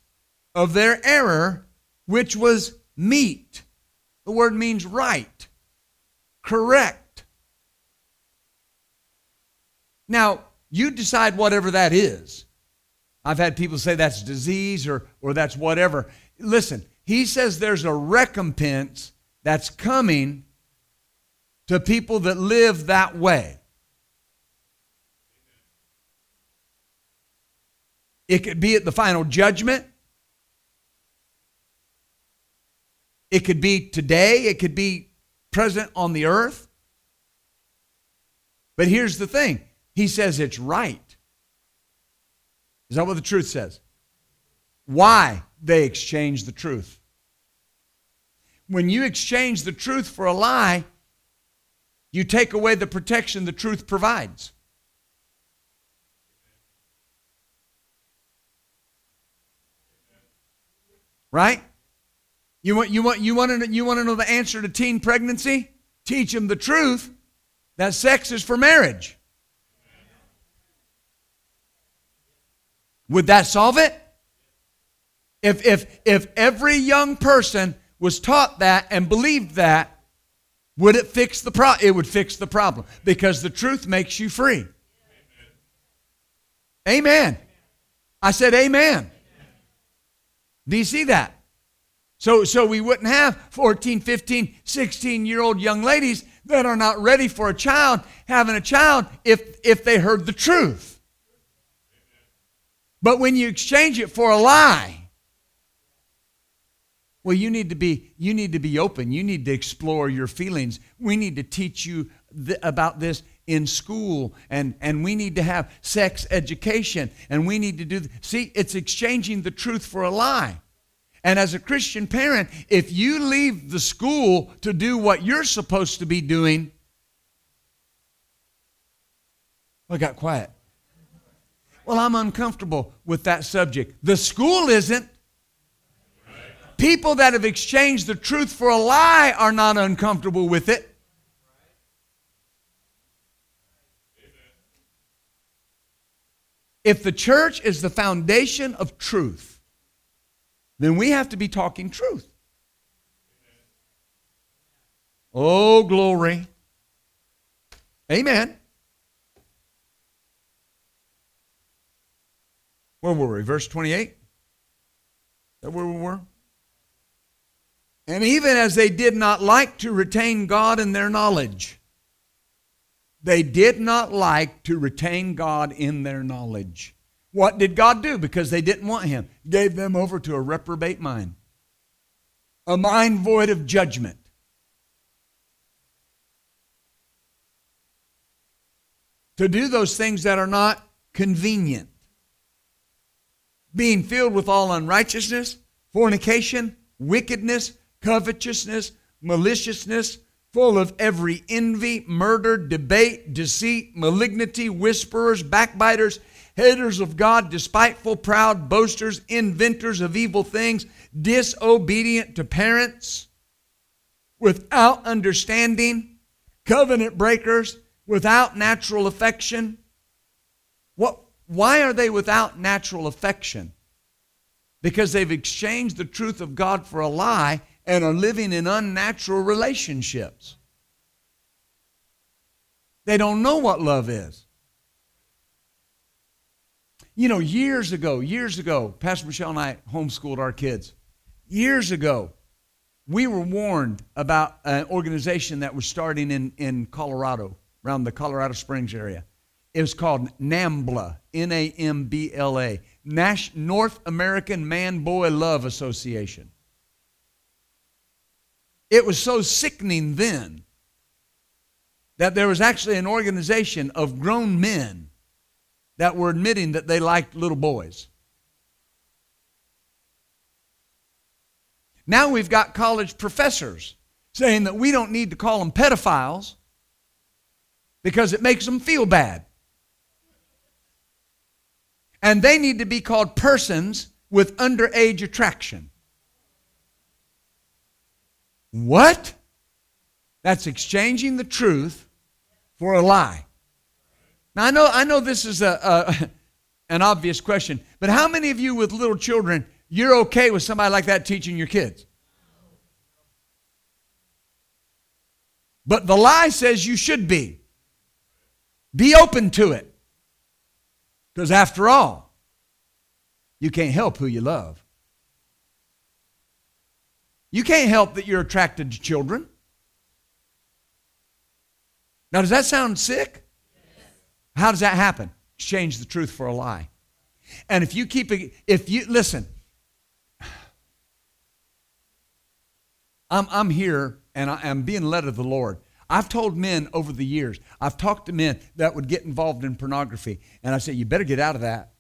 of their error, which was meet. The word means right, correct. Now, you decide whatever that is. I've had people say that's disease or, or that's whatever. Listen, he says there's a recompense that's coming to people that live that way. It could be at the final judgment. It could be today. It could be present on the earth. But here's the thing He says it's right. Is that what the truth says? Why they exchange the truth. When you exchange the truth for a lie, you take away the protection the truth provides. Right? You want, you, want, you, want to, you want to know the answer to teen pregnancy? Teach them the truth that sex is for marriage. Would that solve it? If, if, if every young person was taught that and believed that, would it fix the problem? It would fix the problem because the truth makes you free. Amen. I said amen. Do you see that? So, so we wouldn't have 14, 15, 16 year old young ladies that are not ready for a child having a child if, if they heard the truth. But when you exchange it for a lie, well, you need to be you need to be open. You need to explore your feelings. We need to teach you th- about this in school and and we need to have sex education and we need to do th- See, it's exchanging the truth for a lie. And as a Christian parent, if you leave the school to do what you're supposed to be doing, I got quiet. Well, I'm uncomfortable with that subject. The school isn't. People that have exchanged the truth for a lie are not uncomfortable with it. If the church is the foundation of truth, then we have to be talking truth. Oh, glory. Amen. Where were we? Verse 28? Is that where we were? And even as they did not like to retain God in their knowledge, they did not like to retain God in their knowledge. What did God do? Because they didn't want Him. Gave them over to a reprobate mind, a mind void of judgment. To do those things that are not convenient. Being filled with all unrighteousness, fornication, wickedness, covetousness, maliciousness, full of every envy, murder, debate, deceit, malignity, whisperers, backbiters, haters of God, despiteful, proud, boasters, inventors of evil things, disobedient to parents, without understanding, covenant breakers, without natural affection. What, why are they without natural affection? Because they've exchanged the truth of God for a lie and are living in unnatural relationships. They don't know what love is. You know, years ago, years ago, Pastor Michelle and I homeschooled our kids. Years ago, we were warned about an organization that was starting in, in Colorado, around the Colorado Springs area. It was called NAMBLA, N A M B L A, North American Man Boy Love Association. It was so sickening then that there was actually an organization of grown men that were admitting that they liked little boys. Now we've got college professors saying that we don't need to call them pedophiles because it makes them feel bad. And they need to be called persons with underage attraction. What? That's exchanging the truth for a lie. Now I know I know this is a, a an obvious question, but how many of you with little children you're okay with somebody like that teaching your kids? But the lie says you should be. Be open to it. Because after all, you can't help who you love. You can't help that you're attracted to children. Now, does that sound sick? How does that happen? Exchange the truth for a lie. And if you keep it, if you, listen, I'm, I'm here and I, am being led of the Lord. I've told men over the years, I've talked to men that would get involved in pornography, and I say, you better get out of that.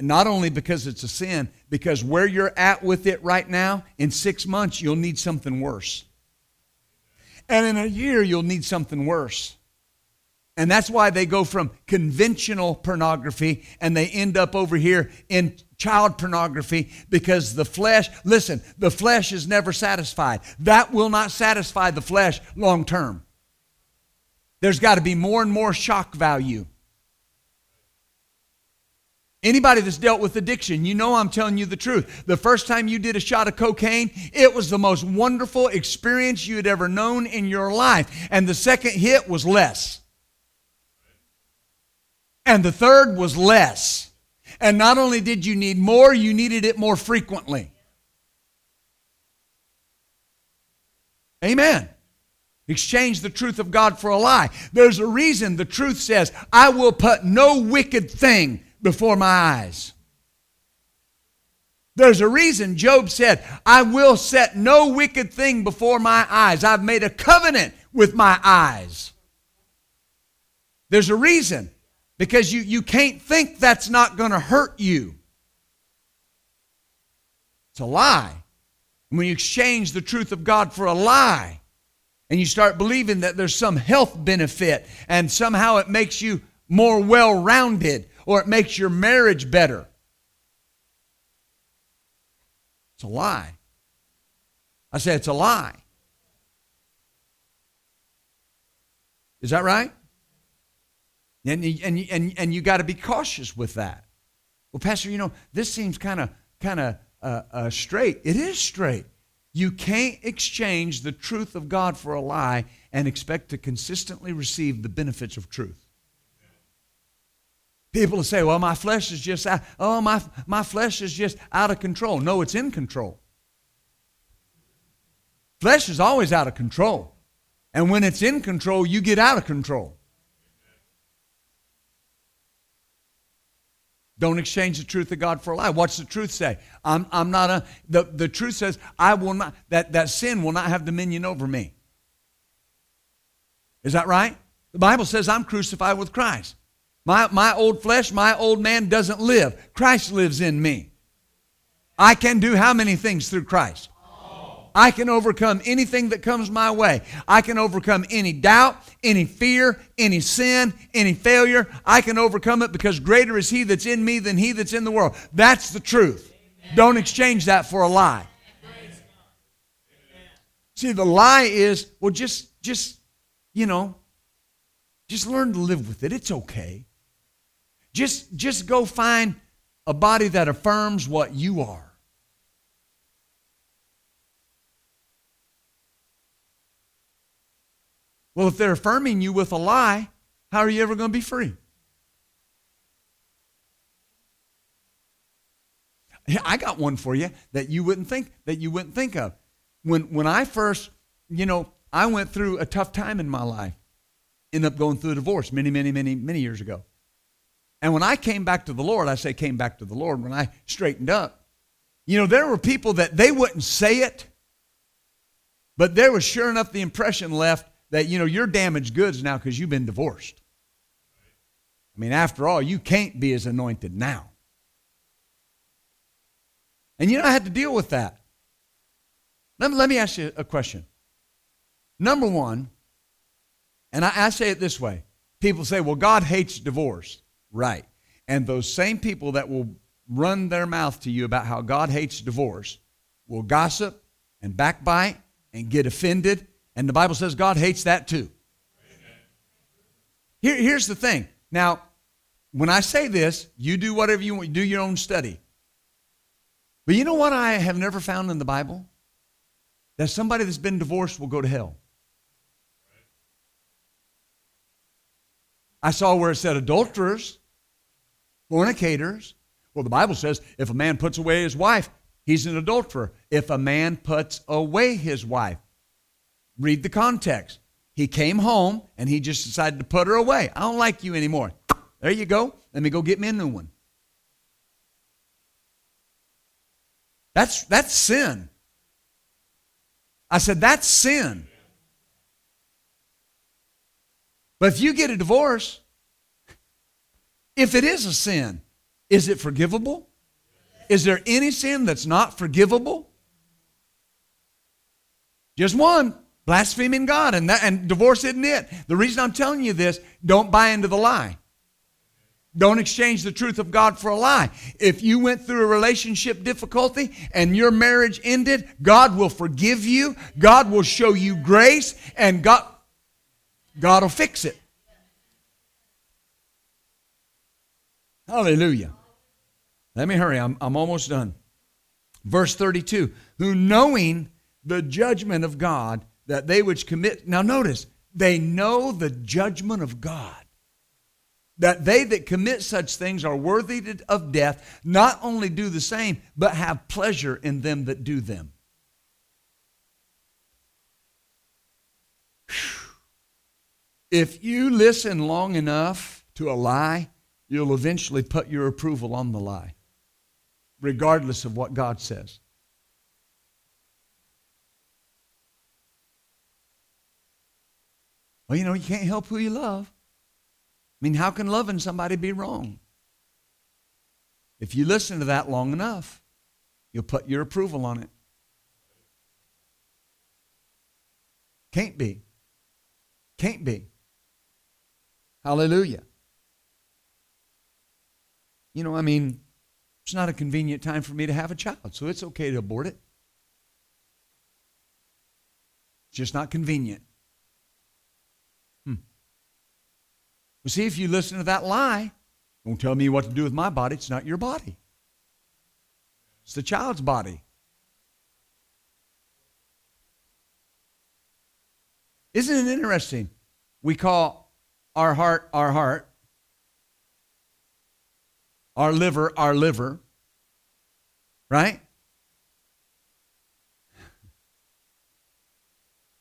Not only because it's a sin, because where you're at with it right now, in six months, you'll need something worse. And in a year, you'll need something worse. And that's why they go from conventional pornography and they end up over here in child pornography because the flesh, listen, the flesh is never satisfied. That will not satisfy the flesh long term. There's got to be more and more shock value. Anybody that's dealt with addiction, you know I'm telling you the truth. The first time you did a shot of cocaine, it was the most wonderful experience you had ever known in your life. And the second hit was less. And the third was less. And not only did you need more, you needed it more frequently. Amen. Exchange the truth of God for a lie. There's a reason the truth says, I will put no wicked thing before my eyes. There's a reason Job said, I will set no wicked thing before my eyes. I've made a covenant with my eyes. There's a reason because you, you can't think that's not going to hurt you. It's a lie. When you exchange the truth of God for a lie and you start believing that there's some health benefit and somehow it makes you more well rounded or it makes your marriage better. It's a lie. I say it's a lie. Is that right? And, and, and, and you got to be cautious with that. Well, Pastor, you know, this seems kind of kind of uh, uh, straight. It is straight. You can't exchange the truth of God for a lie and expect to consistently receive the benefits of truth. People say, well, my flesh is just, out, oh, my, my flesh is just out of control. No, it's in control. Flesh is always out of control. And when it's in control, you get out of control. Don't exchange the truth of God for a lie. What's the truth say? I'm, I'm not a, the, the truth says, I will not, that, that sin will not have dominion over me. Is that right? The Bible says I'm crucified with Christ. My, my old flesh, my old man doesn't live. Christ lives in me. I can do how many things through Christ? I can overcome anything that comes my way. I can overcome any doubt, any fear, any sin, any failure. I can overcome it because greater is He that's in me than He that's in the world. That's the truth. Don't exchange that for a lie. See, the lie is, well, just, just, you know, just learn to live with it. It's okay. Just, just go find a body that affirms what you are. Well, if they're affirming you with a lie, how are you ever going to be free? I got one for you that you wouldn't think that you wouldn't think of. When when I first, you know, I went through a tough time in my life. Ended up going through a divorce many, many, many, many years ago. And when I came back to the Lord, I say came back to the Lord, when I straightened up, you know, there were people that they wouldn't say it, but there was sure enough the impression left that, you know, you're damaged goods now because you've been divorced. I mean, after all, you can't be as anointed now. And you know, I had to deal with that. Let me, let me ask you a question. Number one, and I, I say it this way people say, well, God hates divorce. Right. And those same people that will run their mouth to you about how God hates divorce will gossip and backbite and get offended. And the Bible says God hates that too. Here, here's the thing. Now, when I say this, you do whatever you want, do your own study. But you know what I have never found in the Bible? That somebody that's been divorced will go to hell. I saw where it said adulterers, fornicators. Well, the Bible says if a man puts away his wife, he's an adulterer. If a man puts away his wife, read the context. He came home and he just decided to put her away. I don't like you anymore. There you go. Let me go get me a new one. That's, that's sin. I said, that's sin. But if you get a divorce, if it is a sin, is it forgivable? Is there any sin that's not forgivable? Just one. Blaspheming God. And, that, and divorce isn't it. The reason I'm telling you this, don't buy into the lie. Don't exchange the truth of God for a lie. If you went through a relationship difficulty and your marriage ended, God will forgive you. God will show you grace and God God will fix it. Hallelujah. Let me hurry. I'm, I'm almost done. Verse 32 Who knowing the judgment of God that they which commit. Now notice, they know the judgment of God. That they that commit such things are worthy of death, not only do the same, but have pleasure in them that do them. If you listen long enough to a lie, you'll eventually put your approval on the lie, regardless of what God says. Well, you know, you can't help who you love. I mean, how can loving somebody be wrong? If you listen to that long enough, you'll put your approval on it. Can't be. Can't be. Hallelujah. You know, I mean, it's not a convenient time for me to have a child, so it's okay to abort it. It's just not convenient. But see, if you listen to that lie, don't tell me what to do with my body. It's not your body, it's the child's body. Isn't it interesting? We call our heart our heart, our liver our liver, right?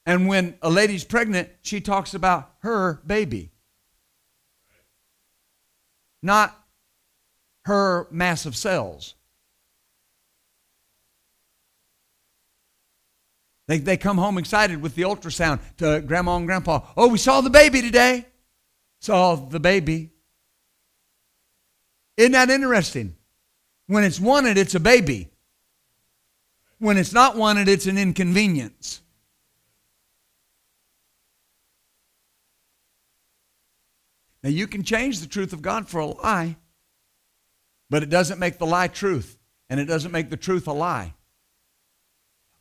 And when a lady's pregnant, she talks about her baby not her mass of cells. They, they come home excited with the ultrasound to grandma and grandpa. Oh, we saw the baby today. Saw the baby. Isn't that interesting? When it's wanted, it's a baby. When it's not wanted, it's an inconvenience. Now, you can change the truth of God for a lie, but it doesn't make the lie truth, and it doesn't make the truth a lie.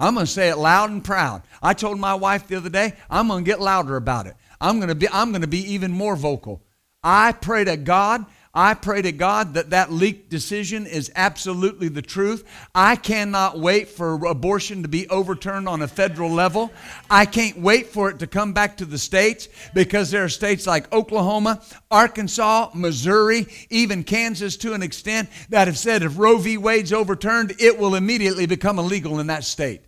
I'm going to say it loud and proud. I told my wife the other day, I'm going to get louder about it. I'm going to be I'm going to be even more vocal. I pray to God I pray to God that that leaked decision is absolutely the truth. I cannot wait for abortion to be overturned on a federal level. I can't wait for it to come back to the states because there are states like Oklahoma, Arkansas, Missouri, even Kansas to an extent that have said if Roe v. Wade's overturned, it will immediately become illegal in that state.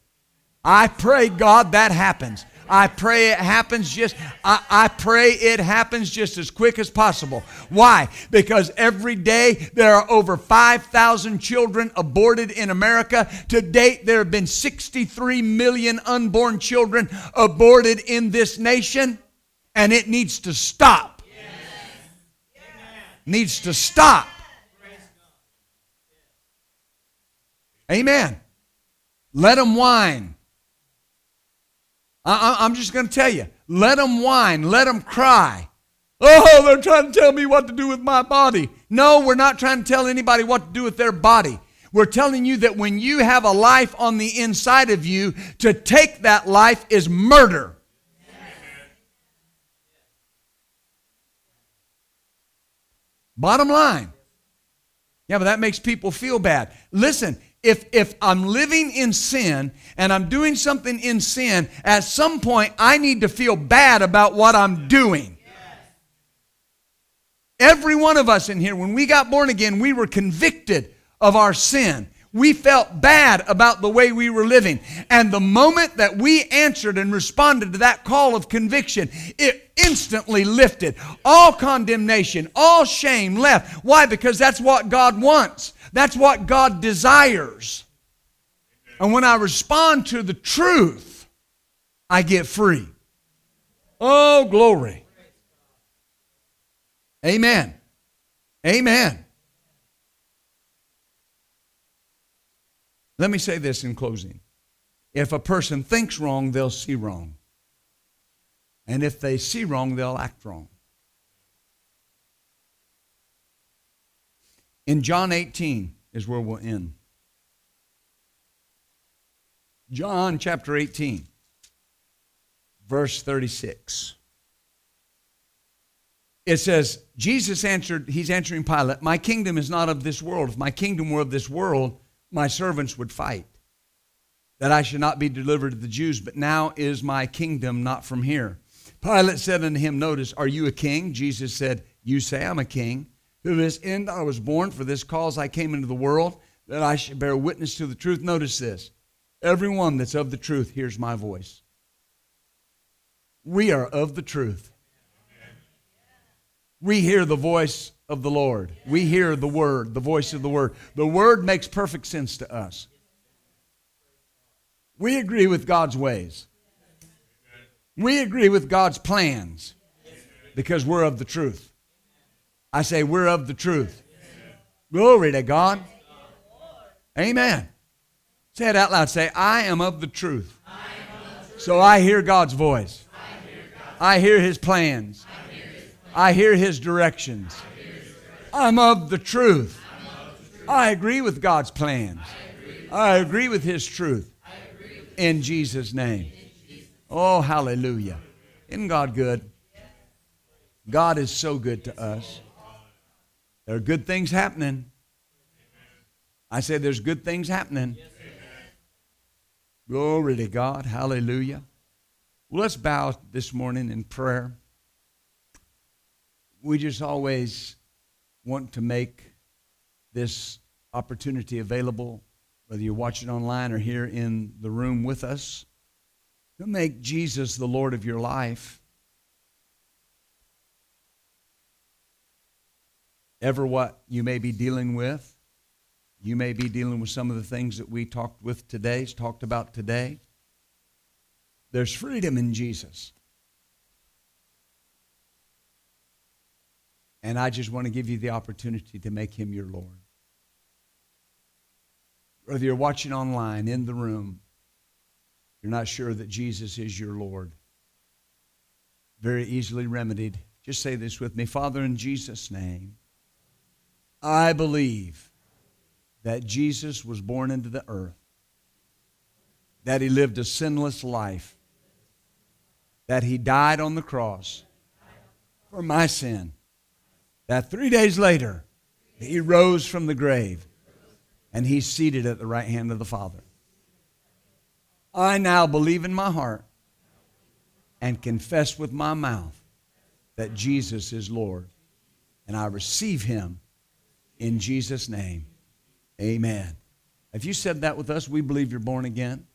I pray God that happens. I pray it happens just, I, I pray it happens just as quick as possible. Why? Because every day there are over 5,000 children aborted in America. To date, there have been 63 million unborn children aborted in this nation, and it needs to stop. Yes. Needs to stop. Amen. Let them whine. I, am just going to tell you let them whine, let them cry. Oh, they're trying to tell me what to do with my body. No, we're not trying to tell anybody what to do with their body. We're telling you that when you have a life on the inside of you, to take that life is murder. Bottom line. Yeah, but that makes people feel bad. Listen, if, if I'm living in sin and I'm doing something in sin, at some point I need to feel bad about what I'm doing. Every one of us in here, when we got born again, we were convicted of our sin. We felt bad about the way we were living. And the moment that we answered and responded to that call of conviction, it instantly lifted. All condemnation, all shame left. Why? Because that's what God wants. That's what God desires. And when I respond to the truth, I get free. Oh, glory. Amen. Amen. Let me say this in closing. If a person thinks wrong, they'll see wrong. And if they see wrong, they'll act wrong. In John 18 is where we'll end. John chapter 18, verse 36. It says, Jesus answered, he's answering Pilate, My kingdom is not of this world. If my kingdom were of this world, my servants would fight, that I should not be delivered to the Jews. But now is my kingdom not from here. Pilate said unto him, Notice, are you a king? Jesus said, You say I'm a king. To this end I was born, for this cause I came into the world, that I should bear witness to the truth. Notice this everyone that's of the truth hears my voice. We are of the truth. We hear the voice of the Lord. We hear the word, the voice of the word. The word makes perfect sense to us. We agree with God's ways. We agree with God's plans because we're of the truth. I say, we're of the truth. Glory to God. Amen. Say it out loud. Say, I am of the truth. So I hear God's voice. I hear His plans. I hear His directions. I'm of the truth. I agree with God's plans. I agree with His truth. In Jesus' name. Oh, hallelujah. Isn't God good? God is so good to us. There are good things happening. I said there's good things happening. Glory to God. Hallelujah. Well, let's bow this morning in prayer. We just always want to make this opportunity available, whether you're watching online or here in the room with us, to make Jesus the Lord of your life. Ever what you may be dealing with. You may be dealing with some of the things that we talked with today, talked about today. There's freedom in Jesus. And I just want to give you the opportunity to make him your Lord. Whether you're watching online, in the room, you're not sure that Jesus is your Lord. Very easily remedied. Just say this with me Father, in Jesus' name. I believe that Jesus was born into the earth, that he lived a sinless life, that he died on the cross for my sin, that three days later he rose from the grave and he's seated at the right hand of the Father. I now believe in my heart and confess with my mouth that Jesus is Lord, and I receive him in Jesus' name. Amen. If you said that with us, we believe you're born again.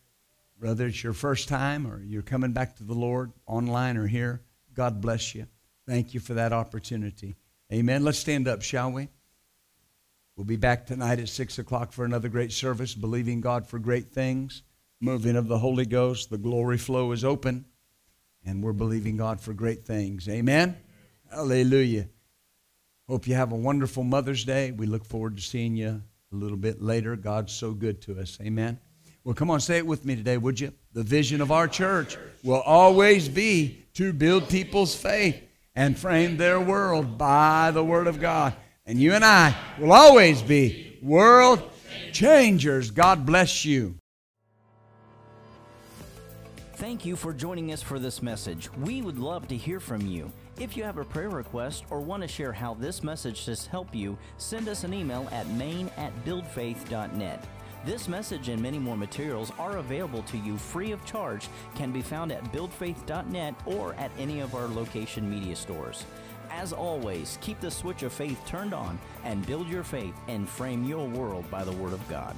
Whether it's your first time or you're coming back to the Lord online or here, God bless you. Thank you for that opportunity. Amen. Let's stand up, shall we? We'll be back tonight at 6 o'clock for another great service, believing God for great things. Moving of the Holy Ghost, the glory flow is open, and we're believing God for great things. Amen. Hallelujah. Hope you have a wonderful Mother's Day. We look forward to seeing you a little bit later. God's so good to us. Amen. Well, come on, say it with me today, would you? The vision of our church will always be to build people's faith and frame their world by the Word of God. And you and I will always be world changers. God bless you. Thank you for joining us for this message. We would love to hear from you. If you have a prayer request or want to share how this message has helped you, send us an email at main at buildfaith.net. This message and many more materials are available to you free of charge, can be found at buildfaith.net or at any of our location media stores. As always, keep the switch of faith turned on and build your faith and frame your world by the Word of God.